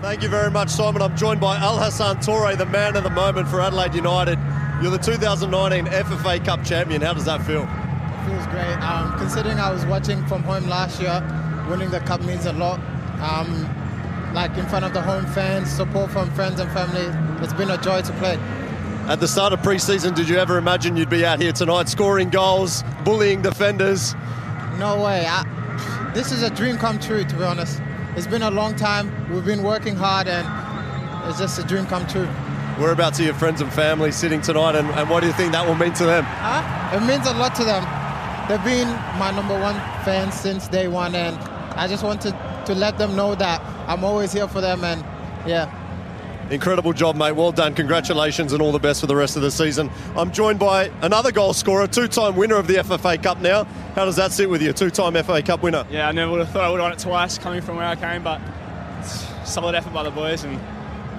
Thank you very much, Simon. I'm joined by Al Hassan Toure, the man of the moment for Adelaide United. You're the 2019 FFA Cup champion. How does that feel? It feels great. Um, considering I was watching from home last year, winning the cup means a lot. Um, like in front of the home fans, support from friends and family. It's been a joy to play. At the start of pre-season, did you ever imagine you'd be out here tonight scoring goals, bullying defenders? No way. I, this is a dream come true, to be honest. It's been a long time. We've been working hard, and it's just a dream come true. Whereabouts are about to see your friends and family sitting tonight, and, and what do you think that will mean to them? Huh? It means a lot to them. They've been my number one fans since day one, and I just wanted to let them know that I'm always here for them, and yeah. Incredible job, mate. Well done. Congratulations and all the best for the rest of the season. I'm joined by another goal scorer, two time winner of the FFA Cup now. How does that sit with you? Two time FA Cup winner. Yeah, I never would have thought I would have won it twice coming from where I came, but solid effort by the boys and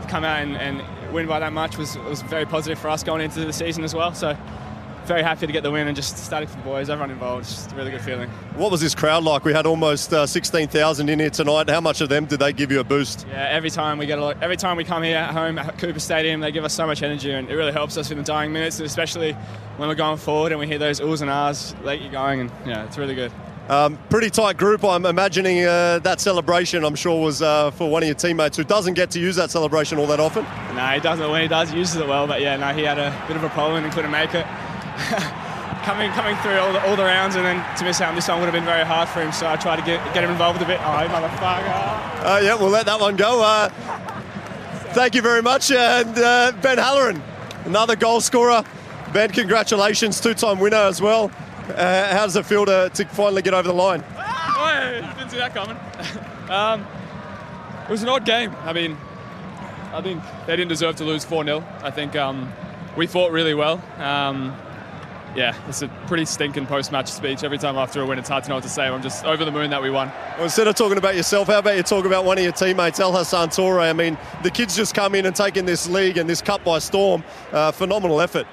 come out and, and win by that much was, was very positive for us going into the season as well. So very happy to get the win and just static for the boys, everyone involved. It's just a really good feeling. What was this crowd like? We had almost uh, 16,000 in here tonight. How much of them did they give you a boost? Yeah, every time we get a lot, every time we come here at home at Cooper Stadium, they give us so much energy and it really helps us in the dying minutes, especially when we're going forward and we hear those oohs and ahs, they get going, and yeah, it's really good. Um, pretty tight group. I'm imagining uh, that celebration. I'm sure was uh, for one of your teammates who doesn't get to use that celebration all that often. No, he doesn't. When he does, he uses it well. But yeah, no, he had a bit of a problem and couldn't make it. coming coming through all the, all the rounds and then to miss out on this one would have been very hard for him. So I tried to get get him involved a bit. Oh, motherfucker! Uh, yeah, we'll let that one go. Uh, thank you very much, and uh, Ben Halloran, another goal scorer. Ben, congratulations, two-time winner as well. Uh, how does it feel to, to finally get over the line? Oh, didn't see that coming. um, it was an odd game. I mean, I think they didn't deserve to lose 4 0. I think um, we fought really well. Um, yeah, it's a pretty stinking post-match speech. Every time after a win, it's hard to know what to say. I'm just over the moon that we won. Well, instead of talking about yourself, how about you talk about one of your teammates, Al Hassan Toure? I mean, the kids just come in and taken this league and this cup by storm. Uh, phenomenal effort.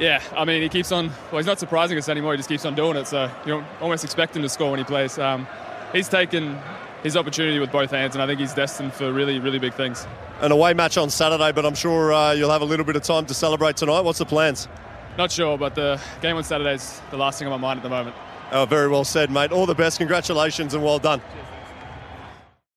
Yeah, I mean, he keeps on. Well, he's not surprising us anymore. He just keeps on doing it. So you almost expect him to score when he plays. Um, he's taken his opportunity with both hands, and I think he's destined for really, really big things. An away match on Saturday, but I'm sure uh, you'll have a little bit of time to celebrate tonight. What's the plans? Not sure, but the game on Saturday is the last thing on my mind at the moment. Oh, very well said, mate. All the best. Congratulations and well done. Cheers.